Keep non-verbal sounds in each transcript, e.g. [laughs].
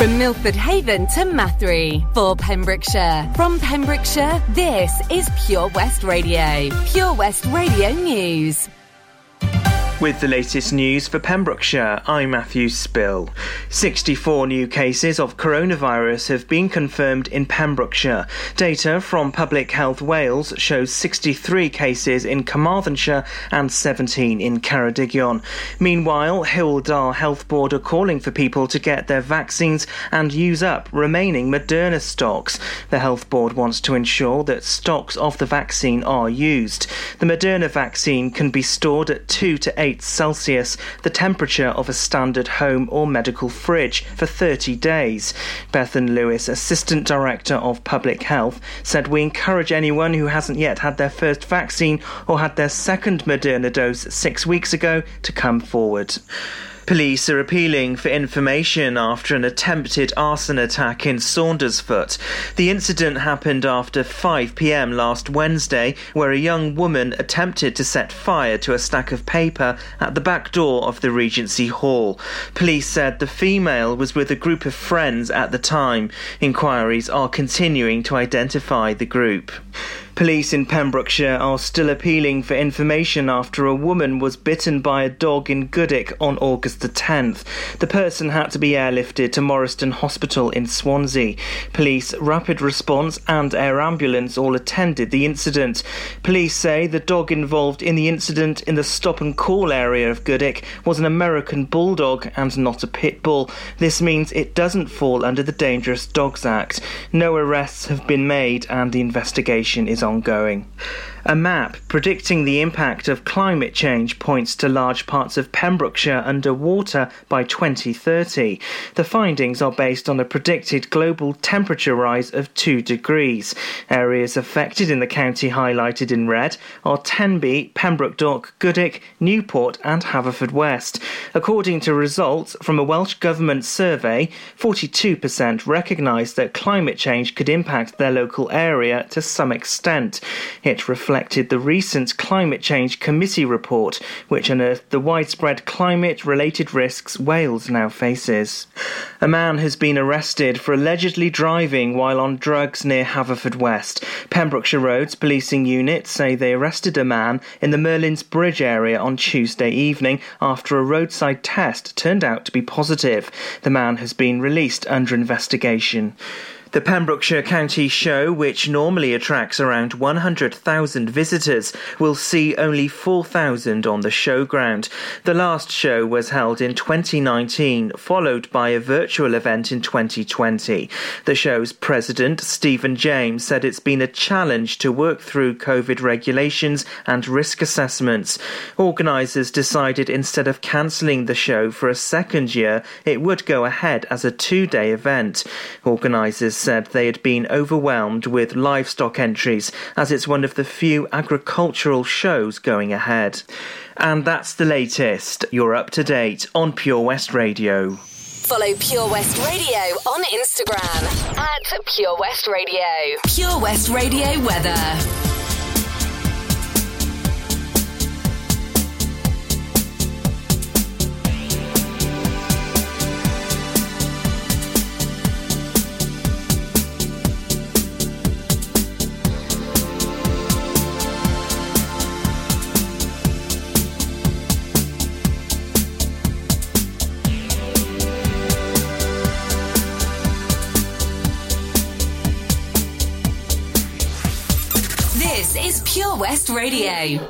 From Milford Haven to Mathry for Pembrokeshire. From Pembrokeshire, this is Pure West Radio. Pure West Radio News. With the latest news for Pembrokeshire, I'm Matthew Spill. 64 new cases of coronavirus have been confirmed in Pembrokeshire. Data from Public Health Wales shows 63 cases in Carmarthenshire and 17 in Ceredigion. Meanwhile, Dda Health Board are calling for people to get their vaccines and use up remaining Moderna stocks. The Health Board wants to ensure that stocks of the vaccine are used. The Moderna vaccine can be stored at 2 to 8 Celsius, the temperature of a standard home or medical fridge, for 30 days. Bethan Lewis, Assistant Director of Public Health, said we encourage anyone who hasn't yet had their first vaccine or had their second Moderna dose six weeks ago to come forward. Police are appealing for information after an attempted arson attack in Saundersfoot. The incident happened after 5 pm last Wednesday, where a young woman attempted to set fire to a stack of paper at the back door of the Regency Hall. Police said the female was with a group of friends at the time. Inquiries are continuing to identify the group. Police in Pembrokeshire are still appealing for information after a woman was bitten by a dog in Goodwick on August the 10th. The person had to be airlifted to Morriston Hospital in Swansea. Police, rapid response, and air ambulance all attended the incident. Police say the dog involved in the incident in the stop and call area of Goodwick was an American bulldog and not a pit bull. This means it doesn't fall under the Dangerous Dogs Act. No arrests have been made and the investigation is ongoing. A map predicting the impact of climate change points to large parts of Pembrokeshire underwater by 2030. The findings are based on a predicted global temperature rise of 2 degrees. Areas affected in the county highlighted in red are Tenby, Pembroke Dock, Goodwick, Newport, and Haverfordwest. According to results from a Welsh Government survey, 42% recognise that climate change could impact their local area to some extent. It reflected the recent Climate Change Committee report, which unearthed the widespread climate related risks Wales now faces. A man has been arrested for allegedly driving while on drugs near Haverfordwest. Pembrokeshire Roads policing units say they arrested a man in the Merlin's Bridge area on Tuesday evening after a roadside test turned out to be positive. The man has been released under investigation. The Pembrokeshire County Show, which normally attracts around 100,000 visitors, will see only 4,000 on the showground. The last show was held in 2019, followed by a virtual event in 2020. The show's president, Stephen James, said it's been a challenge to work through COVID regulations and risk assessments. Organisers decided instead of cancelling the show for a second year, it would go ahead as a two day event. Organisers said they had been overwhelmed with livestock entries as it's one of the few agricultural shows going ahead. And that's the latest. You're up to date on Pure West Radio. Follow Pure West Radio on Instagram at Pure West Radio. Pure West Radio weather. 88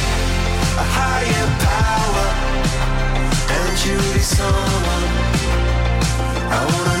higher power, and you be someone I wanna.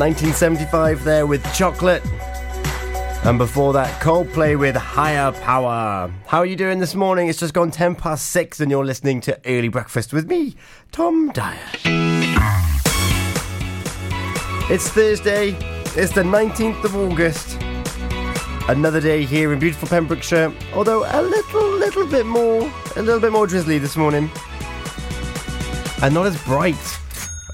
1975 there with Chocolate. And before that, Coldplay with Higher Power. How are you doing this morning? It's just gone 10 past 6 and you're listening to Early Breakfast with me, Tom Dyer. It's Thursday, it's the 19th of August. Another day here in beautiful Pembrokeshire, although a little, little bit more, a little bit more drizzly this morning. And not as bright.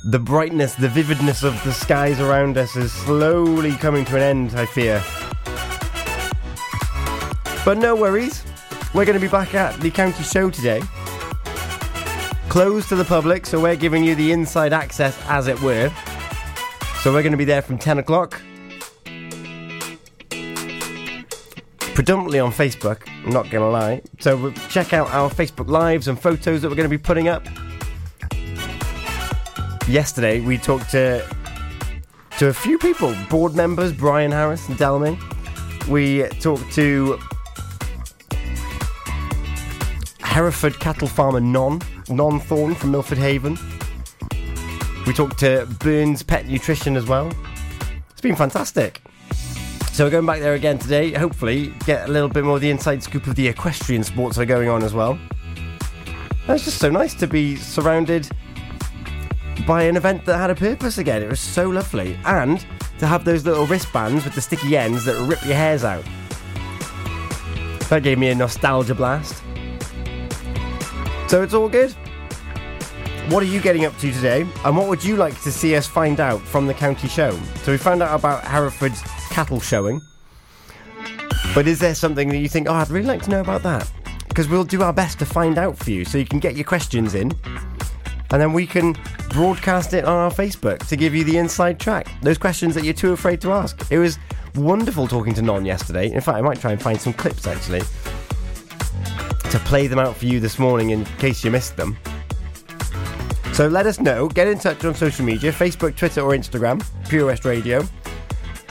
The brightness, the vividness of the skies around us is slowly coming to an end, I fear. But no worries, we're going to be back at the county show today. Closed to the public, so we're giving you the inside access, as it were. So we're going to be there from 10 o'clock. Predominantly on Facebook, I'm not going to lie. So check out our Facebook lives and photos that we're going to be putting up. Yesterday, we talked to to a few people, board members, Brian Harris and Delmy. We talked to Hereford cattle farmer Non, Non Thorn from Milford Haven. We talked to Burns Pet Nutrition as well. It's been fantastic. So we're going back there again today. Hopefully, get a little bit more of the inside scoop of the equestrian sports that are going on as well. It's just so nice to be surrounded by an event that had a purpose again. It was so lovely. And to have those little wristbands with the sticky ends that rip your hairs out. That gave me a nostalgia blast. So it's all good. What are you getting up to today? And what would you like to see us find out from the county show? So we found out about Hereford's cattle showing. But is there something that you think, oh, I'd really like to know about that? Because we'll do our best to find out for you so you can get your questions in. And then we can broadcast it on our Facebook to give you the inside track. Those questions that you're too afraid to ask. It was wonderful talking to Non yesterday. In fact, I might try and find some clips actually to play them out for you this morning in case you missed them. So let us know. Get in touch on social media Facebook, Twitter, or Instagram, Pure West Radio.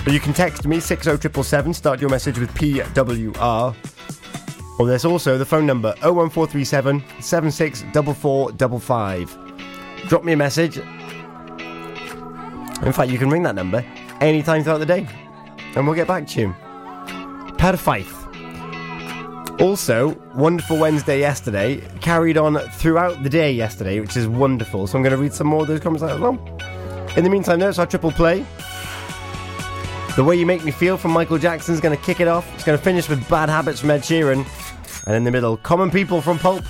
Or you can text me 60777, start your message with PWR. Or there's also the phone number 01437 764455. Drop me a message. In fact, you can ring that number anytime throughout the day, and we'll get back to you. Perfect. Also, wonderful Wednesday yesterday carried on throughout the day yesterday, which is wonderful. So I'm going to read some more of those comments out as well. In the meantime, there's our triple play. The Way You Make Me Feel from Michael Jackson is going to kick it off. It's going to finish with Bad Habits from Ed Sheeran. And in the middle, Common People from Pulp.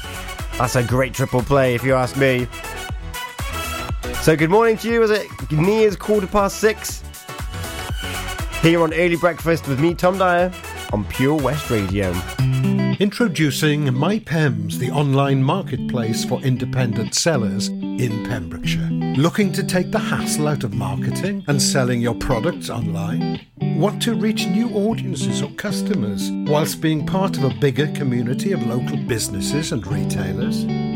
That's a great triple play, if you ask me. So, good morning to you. Is it near quarter past six? Here on Early Breakfast with me, Tom Dyer, on Pure West Radio. Introducing MyPems, the online marketplace for independent sellers in Pembrokeshire. Looking to take the hassle out of marketing and selling your products online? Want to reach new audiences or customers whilst being part of a bigger community of local businesses and retailers?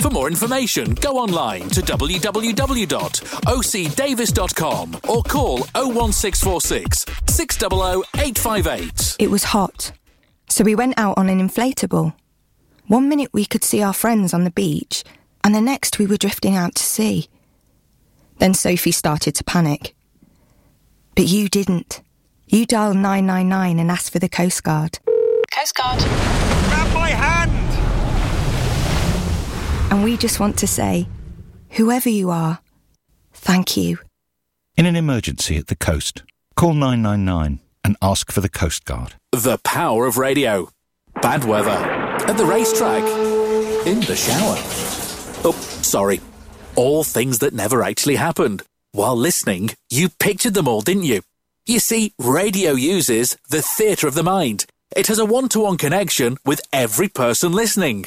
For more information, go online to www.ocdavis.com or call 01646 600 858. It was hot. So we went out on an inflatable. One minute we could see our friends on the beach, and the next we were drifting out to sea. Then Sophie started to panic. But you didn't. You dialed 999 and asked for the Coast Guard. Coast Guard. Grab my hand! And we just want to say, whoever you are, thank you. In an emergency at the coast, call 999 and ask for the Coast Guard. The power of radio. Bad weather. At the racetrack. In the shower. Oh, sorry. All things that never actually happened. While listening, you pictured them all, didn't you? You see, radio uses the theatre of the mind. It has a one to one connection with every person listening.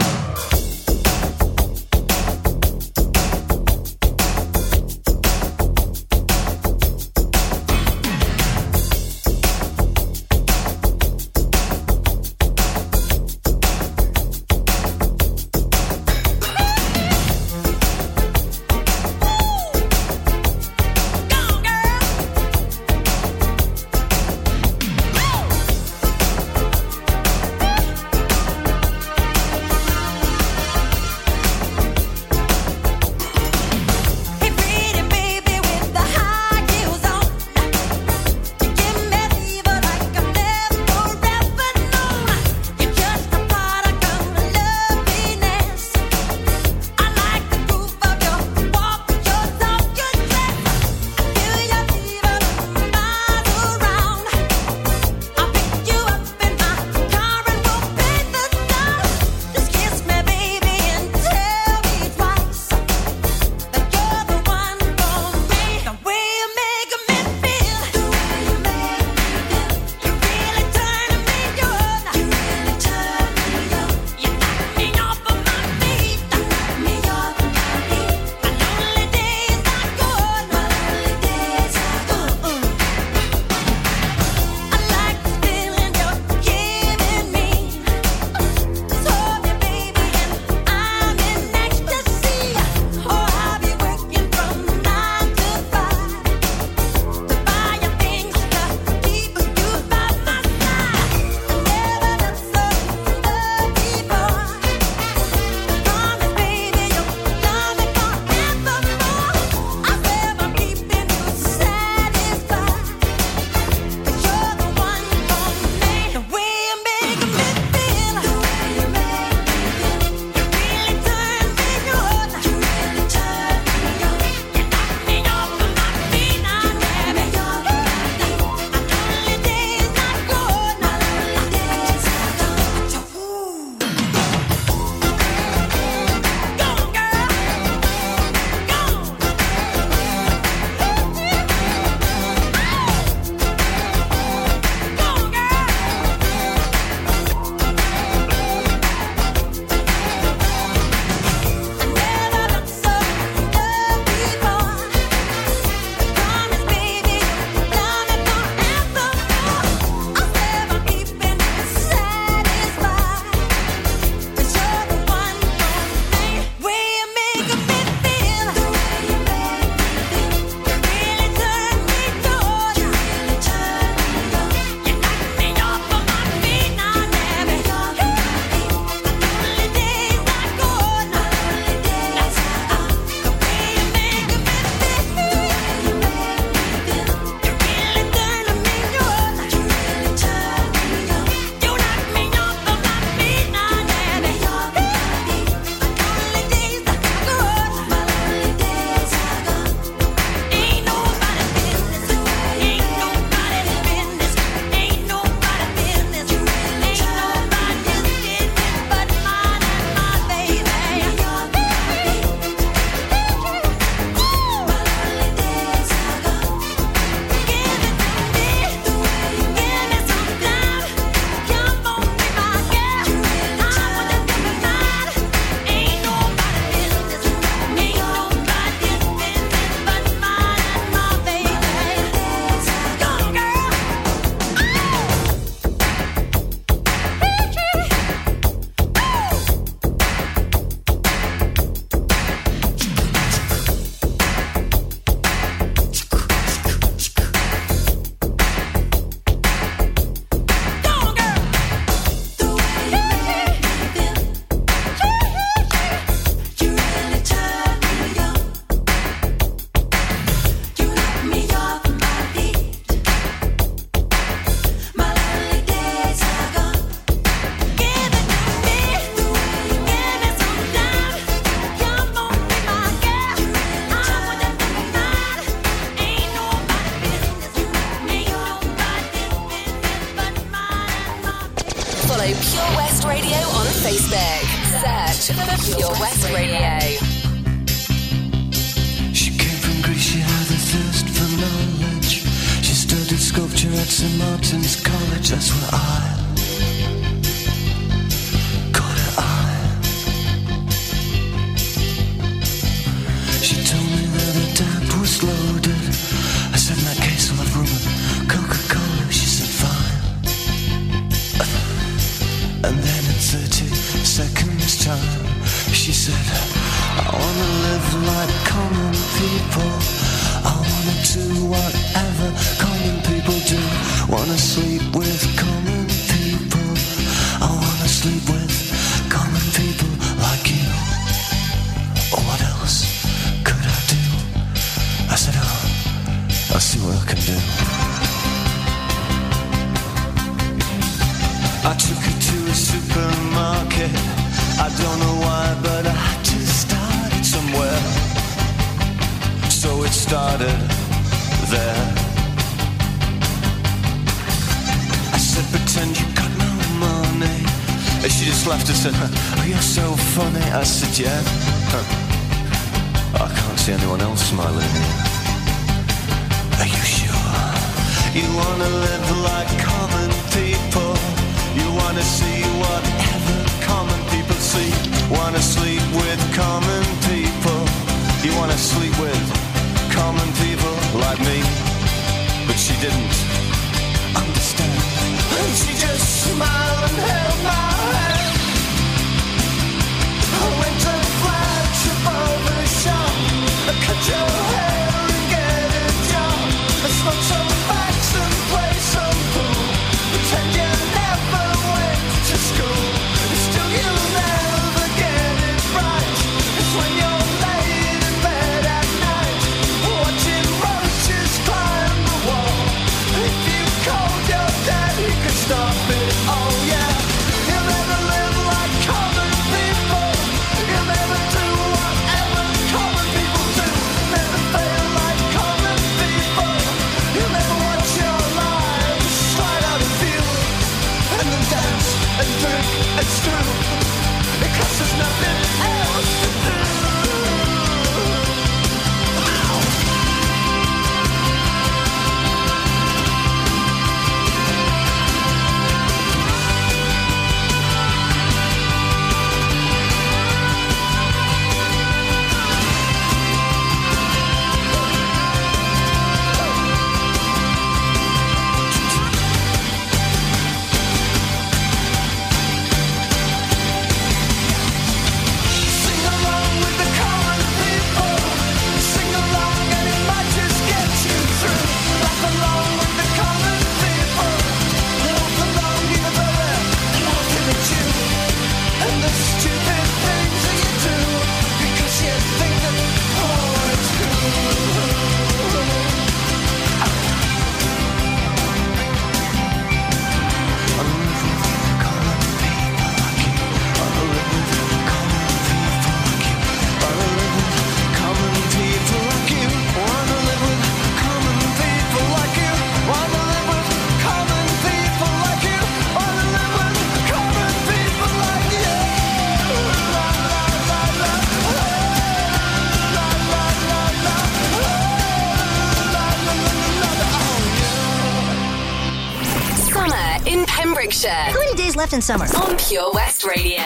Captain Summers on Pure West Radio.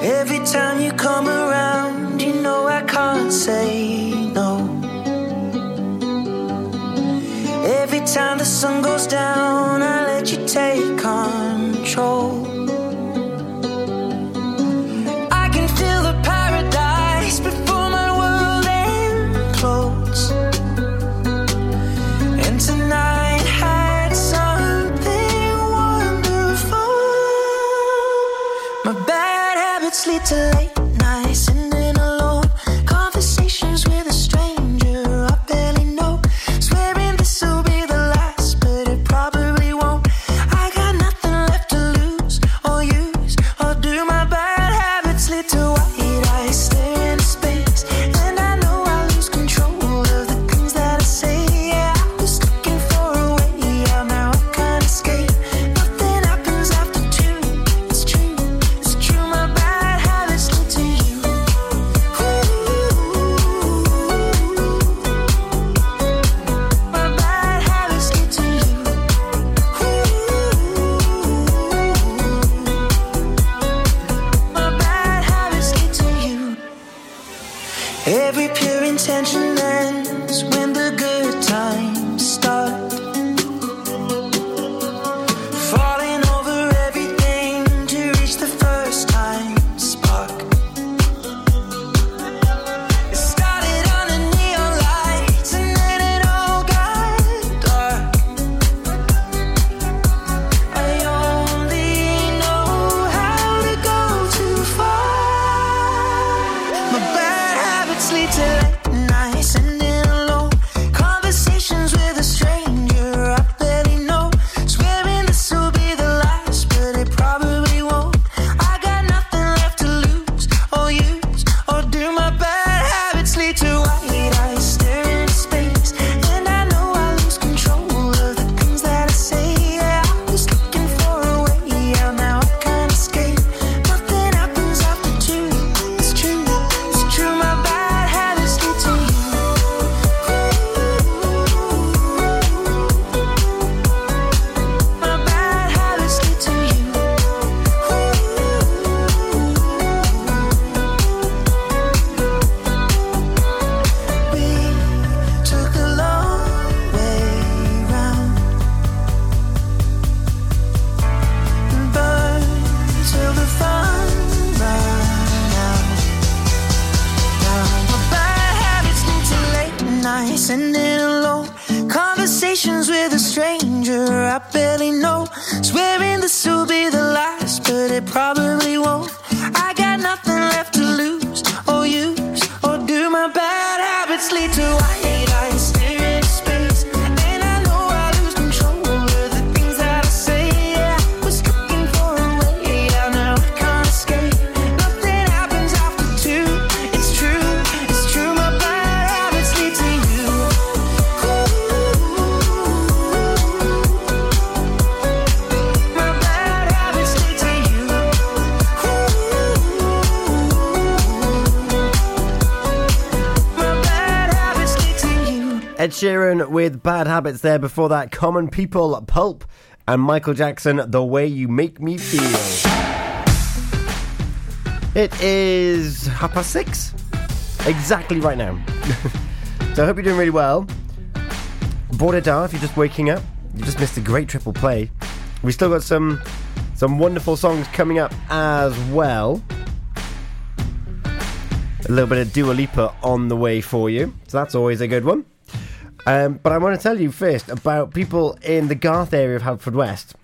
Every time you come around, you know I can't say Habits there. Before that, Common People, Pulp, and Michael Jackson, The Way You Make Me Feel. It is half past six. Exactly right now. [laughs] so I hope you're doing really well. Border down if you're just waking up, you just missed a great triple play. We still got some some wonderful songs coming up as well. A little bit of Dua Lipa on the way for you, so that's always a good one. Um, but I want to tell you first about people in the Garth area of Haverfordwest.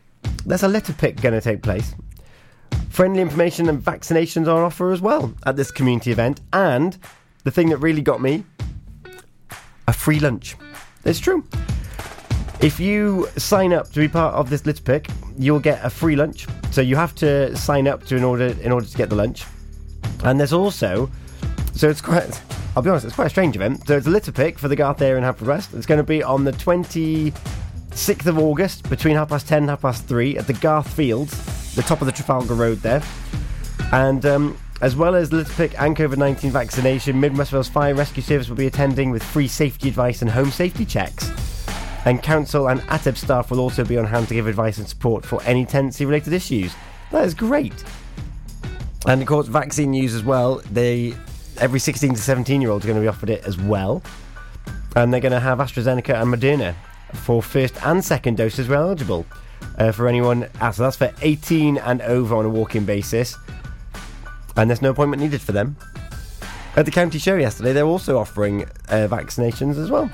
There's a litter pick going to take place. Friendly information and vaccinations are on offer as well at this community event. And the thing that really got me a free lunch. It's true. If you sign up to be part of this litter pick, you'll get a free lunch. So you have to sign up to in order in order to get the lunch. And there's also so it's quite I'll be honest, it's quite a strange event. So it's a litter pick for the Garth area in Haverfordwest. It's going to be on the 26th of August between half past 10 and half past 3 at the Garth Fields, the top of the Trafalgar Road there. And um, as well as litter pick and COVID 19 vaccination, Mid West Wales Fire Rescue Service will be attending with free safety advice and home safety checks. And council and ATEB staff will also be on hand to give advice and support for any tenancy related issues. That is great. And of course, vaccine news as well. They every 16 to 17 year olds are going to be offered it as well. And they're going to have AstraZeneca and Moderna for first and second doses where eligible. Uh, for anyone, ah, so that's for 18 and over on a walk in basis. And there's no appointment needed for them. At the county show yesterday, they're also offering uh, vaccinations as well.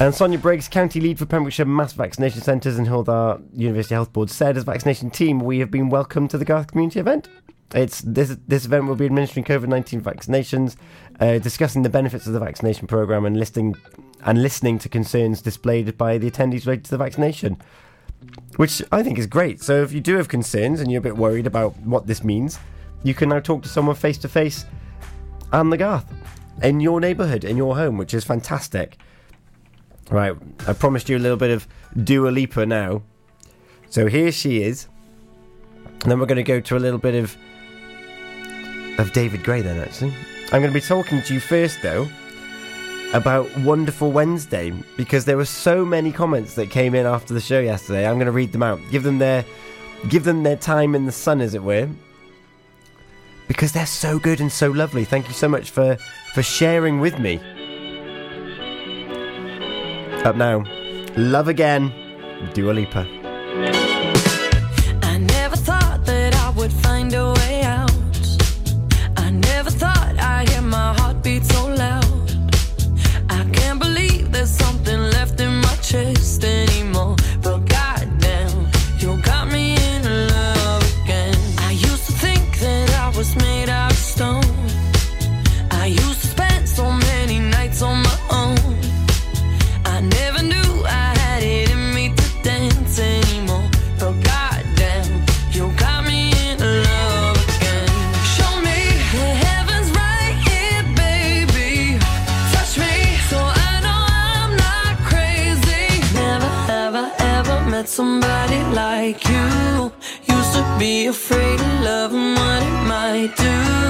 And Sonia Briggs, county lead for Pembrokeshire Mass Vaccination Centres and Hywel Dda University Health Board, said, "As vaccination team, we have been welcomed to the Garth community event. It's this this event will be administering COVID nineteen vaccinations, uh, discussing the benefits of the vaccination program, and listing and listening to concerns displayed by the attendees related to the vaccination." Which I think is great. So if you do have concerns and you're a bit worried about what this means, you can now talk to someone face to face and the Garth in your neighbourhood, in your home, which is fantastic. Right, I promised you a little bit of Dua Lipa now. So here she is. And then we're going to go to a little bit of of David Gray then actually. I'm going to be talking to you first though about Wonderful Wednesday because there were so many comments that came in after the show yesterday. I'm going to read them out. Give them their give them their time in the sun as it were. because they're so good and so lovely. Thank you so much for, for sharing with me. Up now, Love Again, Dua Lipa. Afraid of love and what it might do.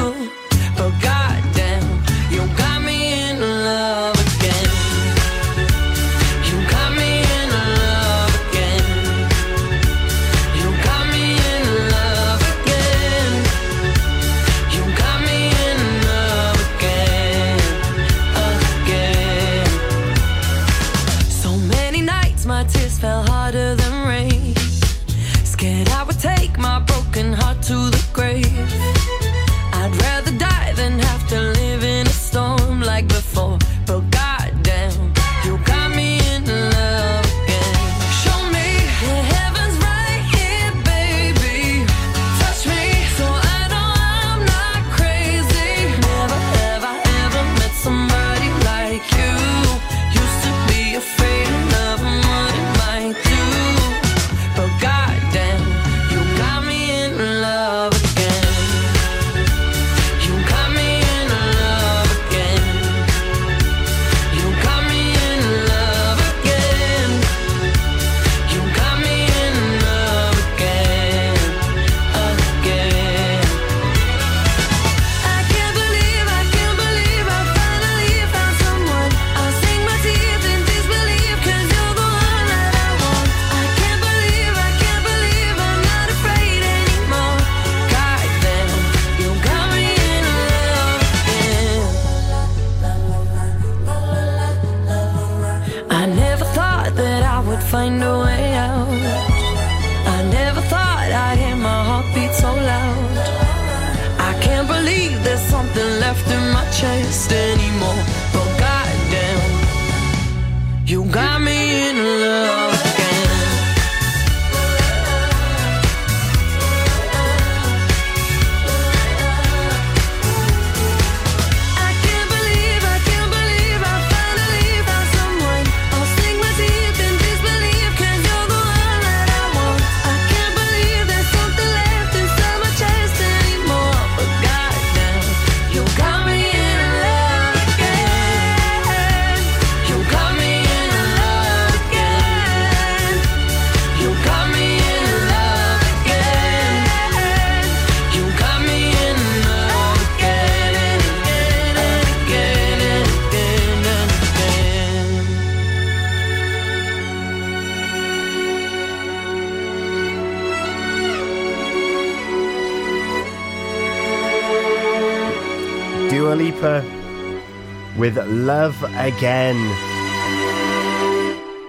With Love Again.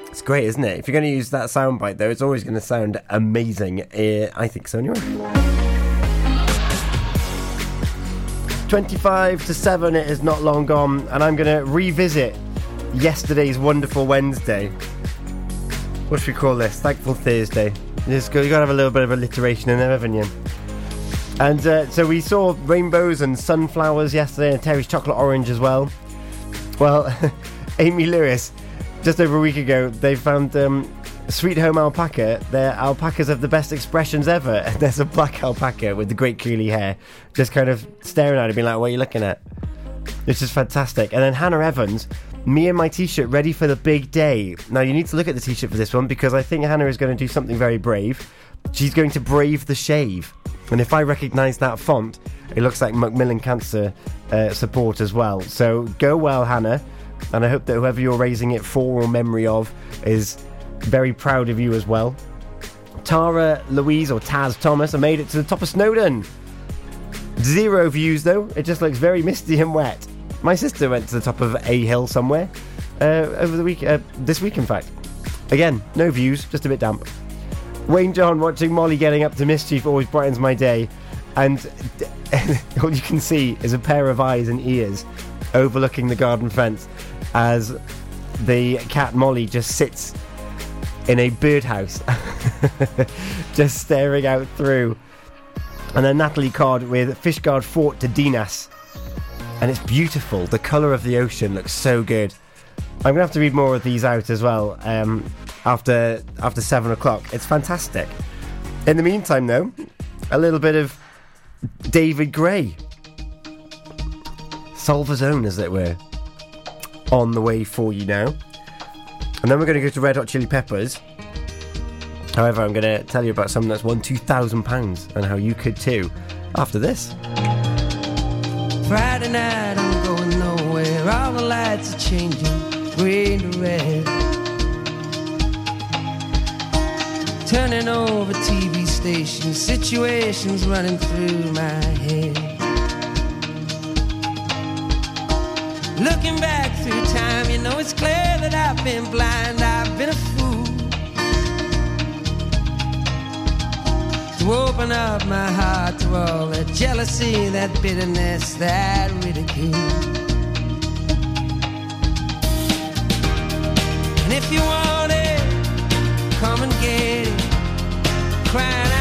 It's great, isn't it? If you're going to use that soundbite, though, it's always going to sound amazing. Uh, I think so, anyway. 25 to 7, it is not long gone, and I'm going to revisit yesterday's Wonderful Wednesday. What should we call this? Thankful Thursday. You've got to have a little bit of alliteration in there, haven't you? And uh, so we saw rainbows and sunflowers yesterday, and Terry's chocolate orange as well. Well, [laughs] Amy Lewis, just over a week ago, they found um, Sweet Home Alpaca. Their alpacas have the best expressions ever. And [laughs] there's a black alpaca with the great curly hair, just kind of staring at it, being like, "What are you looking at?" It's just fantastic. And then Hannah Evans, me and my t-shirt ready for the big day. Now you need to look at the t-shirt for this one because I think Hannah is going to do something very brave. She's going to brave the shave. And if I recognise that font, it looks like Macmillan Cancer uh, support as well. So go well, Hannah. And I hope that whoever you're raising it for or memory of is very proud of you as well. Tara Louise or Taz Thomas, I made it to the top of Snowdon. Zero views though. It just looks very misty and wet. My sister went to the top of a hill somewhere uh, over the week. Uh, this week, in fact. Again, no views, just a bit damp. Wayne John watching Molly getting up to mischief always brightens my day, and [laughs] all you can see is a pair of eyes and ears overlooking the garden fence as the cat Molly just sits in a birdhouse, [laughs] just staring out through. And then Natalie Card with Fishguard Fort to Dinas. And it's beautiful. The colour of the ocean looks so good. I'm gonna have to read more of these out as well um, after after seven o'clock. It's fantastic. In the meantime, though, a little bit of David Gray, Solva's own, as it were, on the way for you now. And then we're going to go to Red Hot Chili Peppers. However, I'm going to tell you about something that's won two thousand pounds and how you could too. After this. Friday night, I'm going nowhere. All the lights are changing, green to red. Turning over TV stations, situations running through my head. Looking back through time, you know it's clear that I've been blind, I've been a fool. To open up my heart to all that jealousy, that bitterness, that ridicule. And if you want it, come and get it. Crying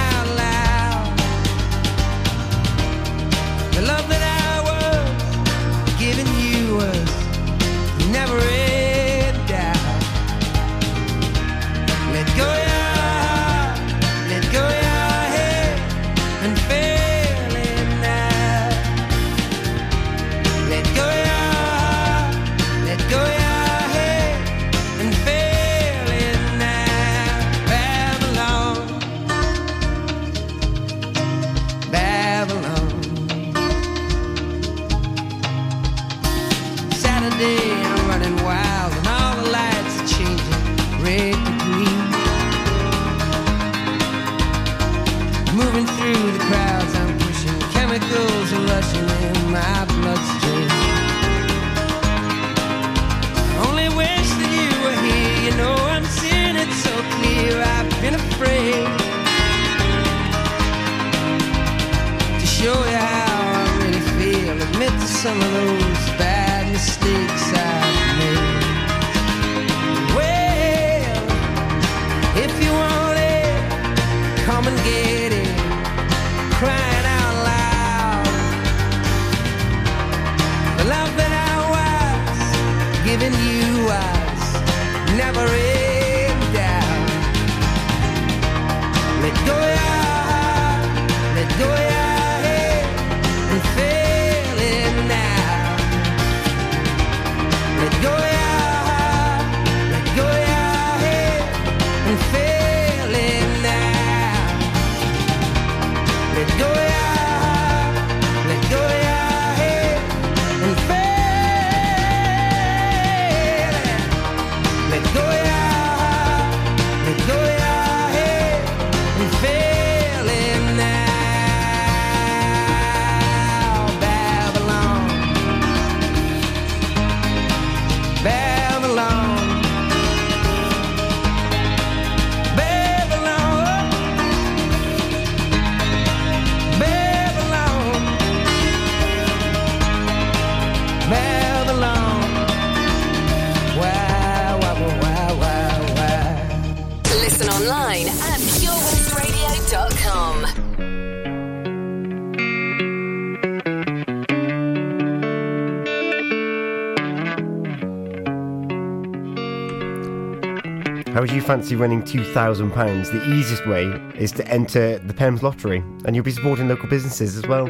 fancy winning £2,000? The easiest way is to enter the PEMS lottery, and you'll be supporting local businesses as well.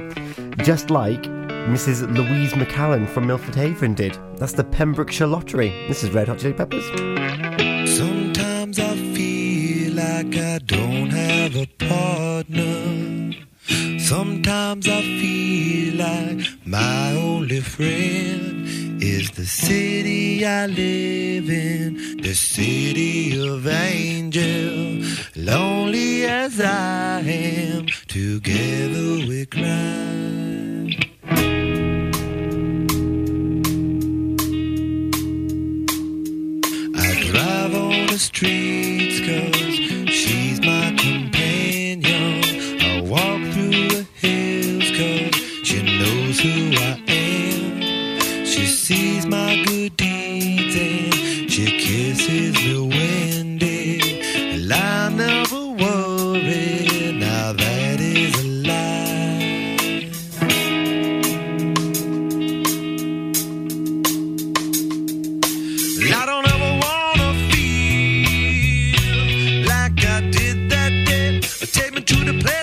Just like Mrs. Louise McCallan from Milford Haven did. That's the Pembrokeshire Lottery. This is Red Hot Chili Peppers. Sometimes I feel like I don't have a partner. Sometimes I feel like my only friend is the city I live in, the city angel. Lonely as I am, together we to the place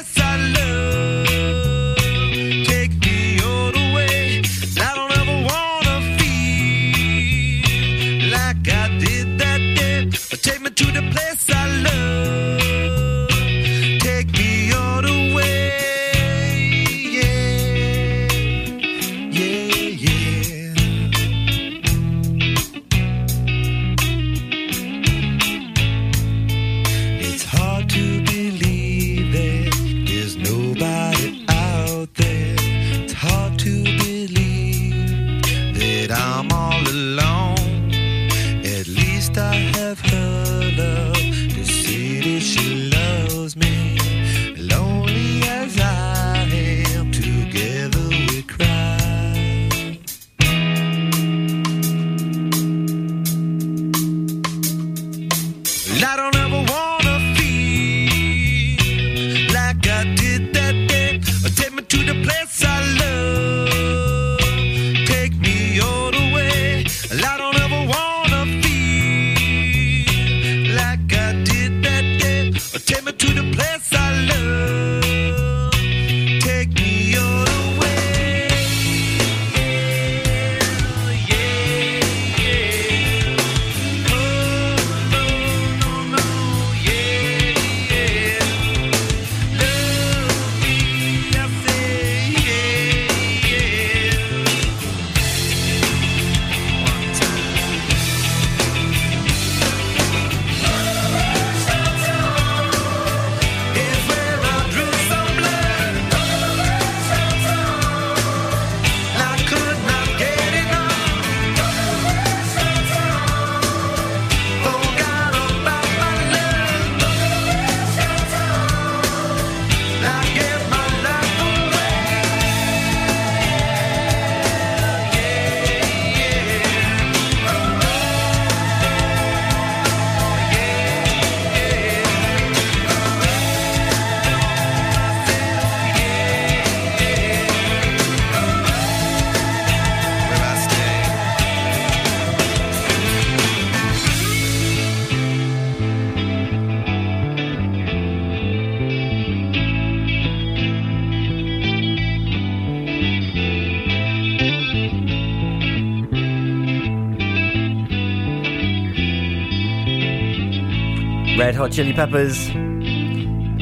Hot Chili Peppers.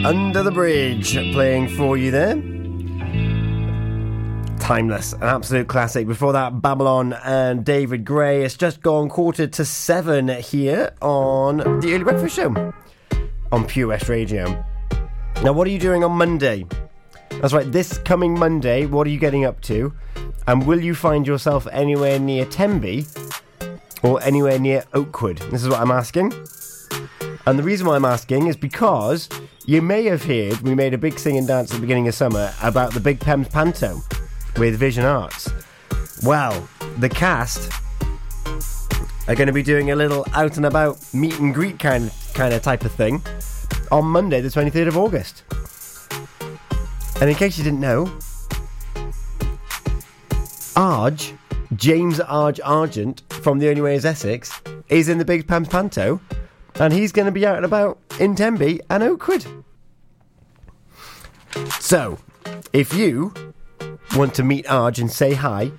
Under the Bridge playing for you there. Timeless, an absolute classic. Before that, Babylon and David Gray. It's just gone quarter to seven here on the Early Breakfast Show on Pure West Radio. Now, what are you doing on Monday? That's right, this coming Monday, what are you getting up to? And will you find yourself anywhere near Tenby or anywhere near Oakwood? This is what I'm asking. And the reason why I'm asking is because you may have heard we made a big sing and dance at the beginning of summer about the Big Pems Panto with Vision Arts. Well, the cast are going to be doing a little out and about meet and greet kind kind of type of thing on Monday, the 23rd of August. And in case you didn't know, Arg, James Arg Argent from The Only Way is Essex, is in the Big Pems Panto and he's going to be out and about in Tenby and Oakwood. So, if you want to meet Arg and say hi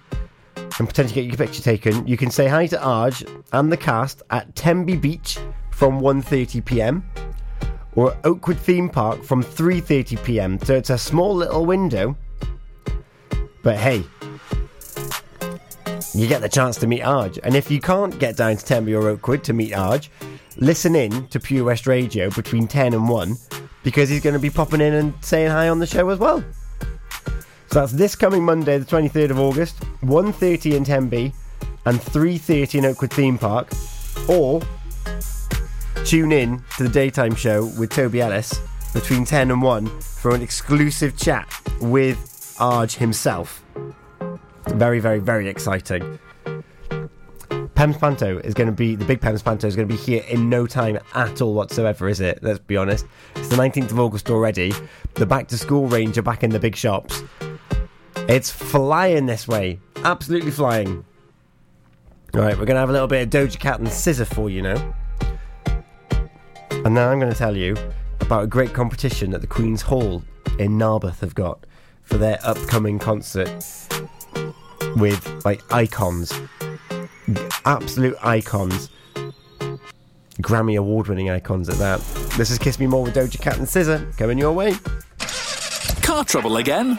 and potentially get your picture taken, you can say hi to Arg and the cast at Tenby Beach from 1:30 p.m. or Oakwood Theme Park from 3:30 p.m. So it's a small little window. But hey, you get the chance to meet Arg. And if you can't get down to Tenby or Oakwood to meet Arg, listen in to Pure West Radio between 10 and 1 because he's going to be popping in and saying hi on the show as well. So that's this coming Monday, the 23rd of August, 1.30 in Tenby and 3.30 in Oakwood Theme Park. Or tune in to the daytime show with Toby Ellis between 10 and 1 for an exclusive chat with Arg himself. Very, very, very exciting. Pems Panto is going to be, the big Pems Panto is going to be here in no time at all whatsoever, is it? Let's be honest. It's the 19th of August already. The back to school range are back in the big shops. It's flying this way. Absolutely flying. All right, we're going to have a little bit of Doja Cat and SZA for you now. And then I'm going to tell you about a great competition that the Queen's Hall in Narberth have got for their upcoming concert with like icons, absolute icons, Grammy award winning icons at that. This is Kiss Me More with Doja Cat and SZA coming your way. Car trouble again?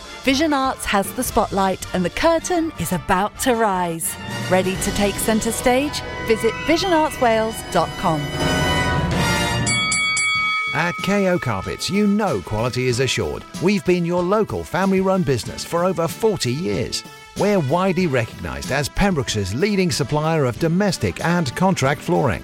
Vision Arts has the spotlight and the curtain is about to rise. Ready to take centre stage? Visit visionartswales.com. At KO Carpets, you know quality is assured. We've been your local family run business for over 40 years. We're widely recognised as Pembrokeshire's leading supplier of domestic and contract flooring.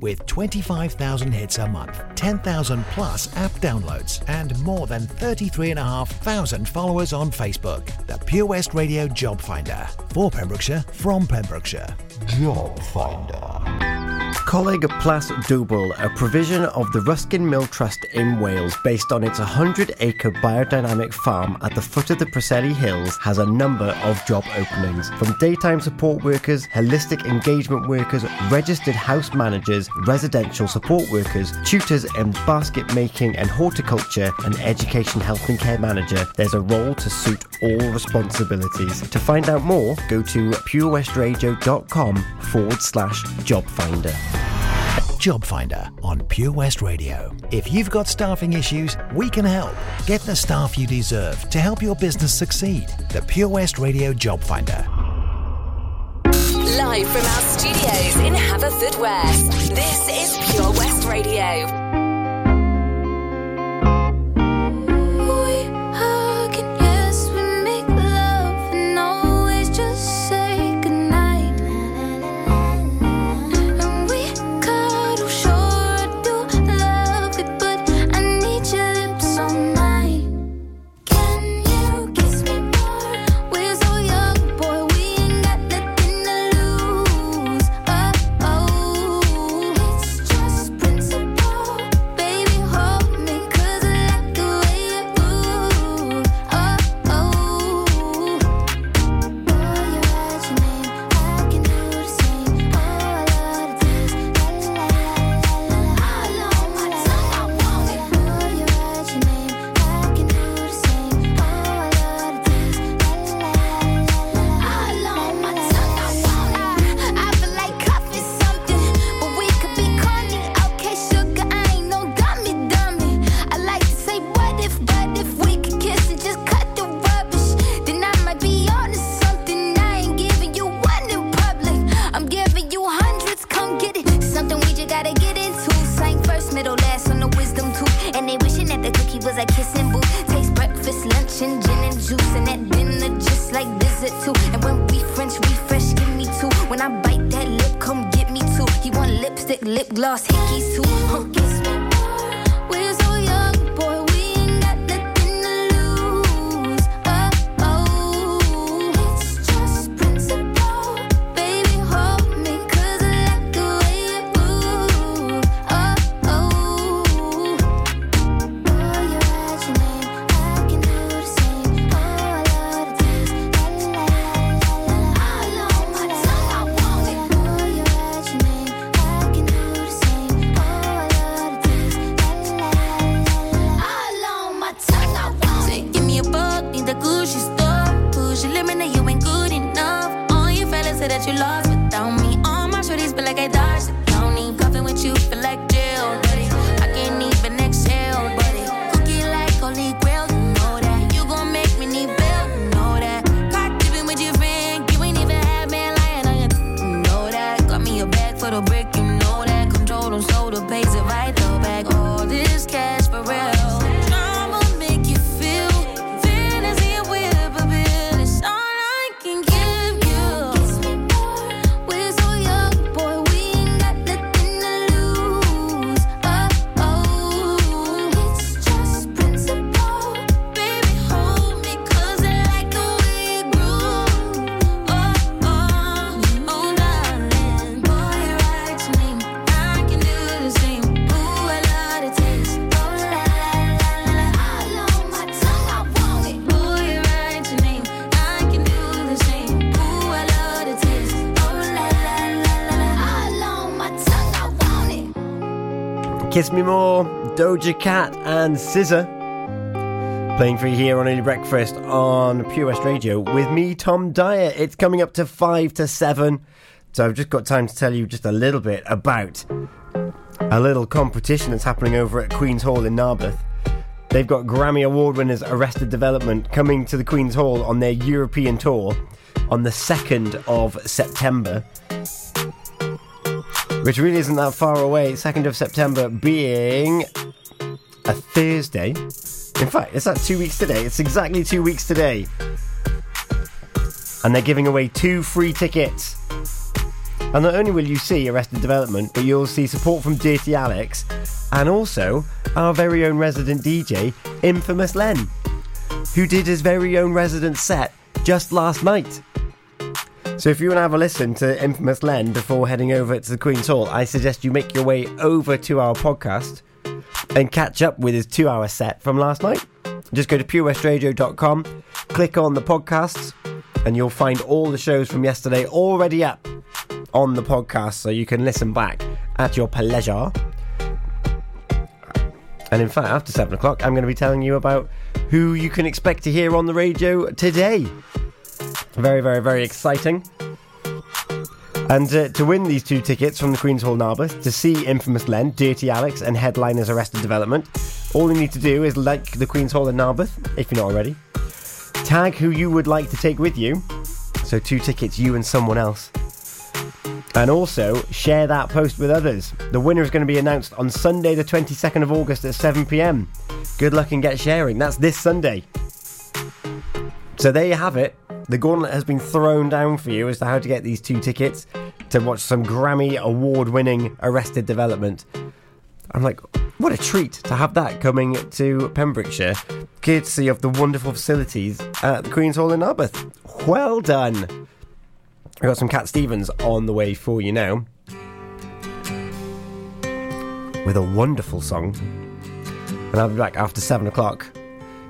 with 25,000 hits a month, 10,000 plus app downloads, and more than 33,500 followers on Facebook. The Pure West Radio Job Finder for Pembrokeshire from Pembrokeshire. Job Finder. Coleg Plas Dwbl, a provision of the Ruskin Mill Trust in Wales based on its 100 acre biodynamic farm at the foot of the Preseli Hills, has a number of job openings. From daytime support workers, holistic engagement workers, registered house managers, residential support workers, tutors in basket making and horticulture, and education health and care manager, there's a role to suit all responsibilities. To find out more, go to purewestradio.com forward slash job finder. Job Finder on Pure West Radio. If you've got staffing issues, we can help. Get the staff you deserve to help your business succeed. The Pure West Radio Job Finder. Live from our studios in Haverfordwest, this is Pure West Radio. Lip gloss, hickeys too. Huh. Kiss Me More, Doja Cat, and SZA. Playing for you here on Early Breakfast on Pure West Radio with me, Tom Dyer. It's coming up to 5 to 7. So I've just got time to tell you just a little bit about a little competition that's happening over at Queen's Hall in Narberth. They've got Grammy Award winners Arrested Development coming to the Queen's Hall on their European tour on the 2nd of September which really isn't that far away. 2nd of September being a Thursday. In fact, it's that two weeks today. It's exactly two weeks today. And they're giving away two free tickets. And not only will you see Arrested Development, but you'll see support from Dirty Alex and also our very own resident DJ, Infamous Len, who did his very own resident set just last night. So if you want to have a listen to Infamous Len before heading over to the Queen's Hall, I suggest you make your way over to our podcast and catch up with his two hour set from last night. Just go to purewestradio.com, click on the podcasts, and you'll find all the shows from yesterday already up on the podcast so you can listen back at your pleasure. And in fact, after 7 o'clock, I'm going to be telling you about who you can expect to hear on the radio today. Very, very, very exciting. And uh, to win these two tickets from the Queen's Hall Narberth to see Infamous Len, Dirty Alex, and headliners Arrested Development, all you need to do is like the Queen's Hall in Narberth, if you're not already. Tag who you would like to take with you. So, two tickets, you and someone else. And also share that post with others. The winner is going to be announced on Sunday, the 22nd of August at 7 pm. Good luck and get sharing. That's this Sunday. So there you have it. The gauntlet has been thrown down for you as to how to get these two tickets to watch some Grammy award winning Arrested Development. I'm like, what a treat to have that coming to Pembrokeshire, courtesy of the wonderful facilities at the Queen's Hall in Narberth. Well done. We've got some Cat Stevens on the way for you now. With a wonderful song. And I'll be back after 7 o'clock.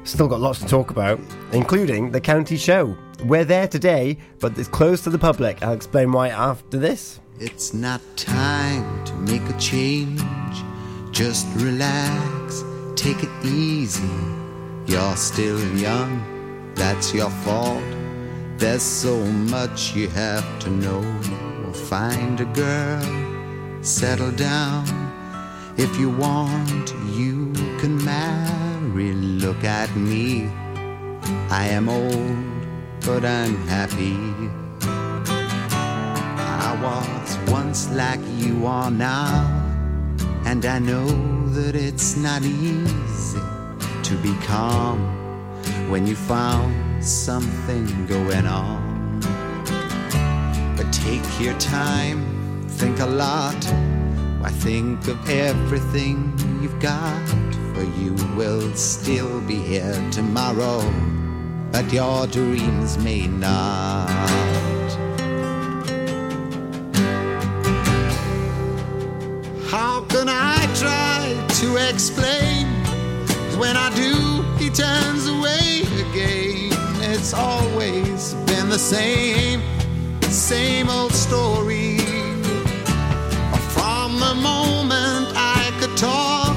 Still got lots to talk about, including the county show. We're there today, but it's closed to the public. I'll explain why after this. It's not time to make a change. Just relax, take it easy. You're still young, that's your fault. There's so much you have to know. Find a girl, settle down. If you want, you can marry. Look at me. I am old, but I'm happy. I was once like you are now, and I know that it's not easy to be calm when you found something going on. But take your time, think a lot. Why think of everything you've got? For you will still be here tomorrow, but your dreams may not. How can I try to explain? When I do, he turns away again. It's always been the same, same old story. From the moment I could talk,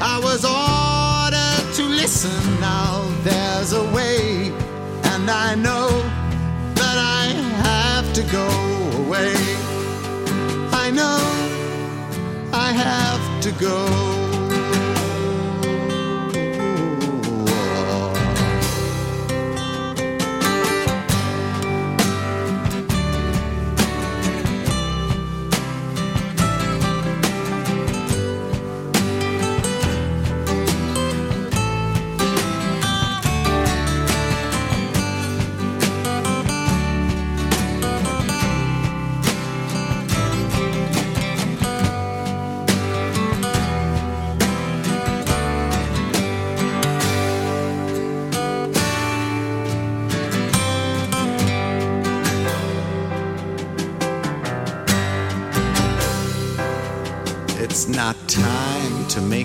I was ordered to listen. Now there's a way, and I know that I have to go away. I know I have to go.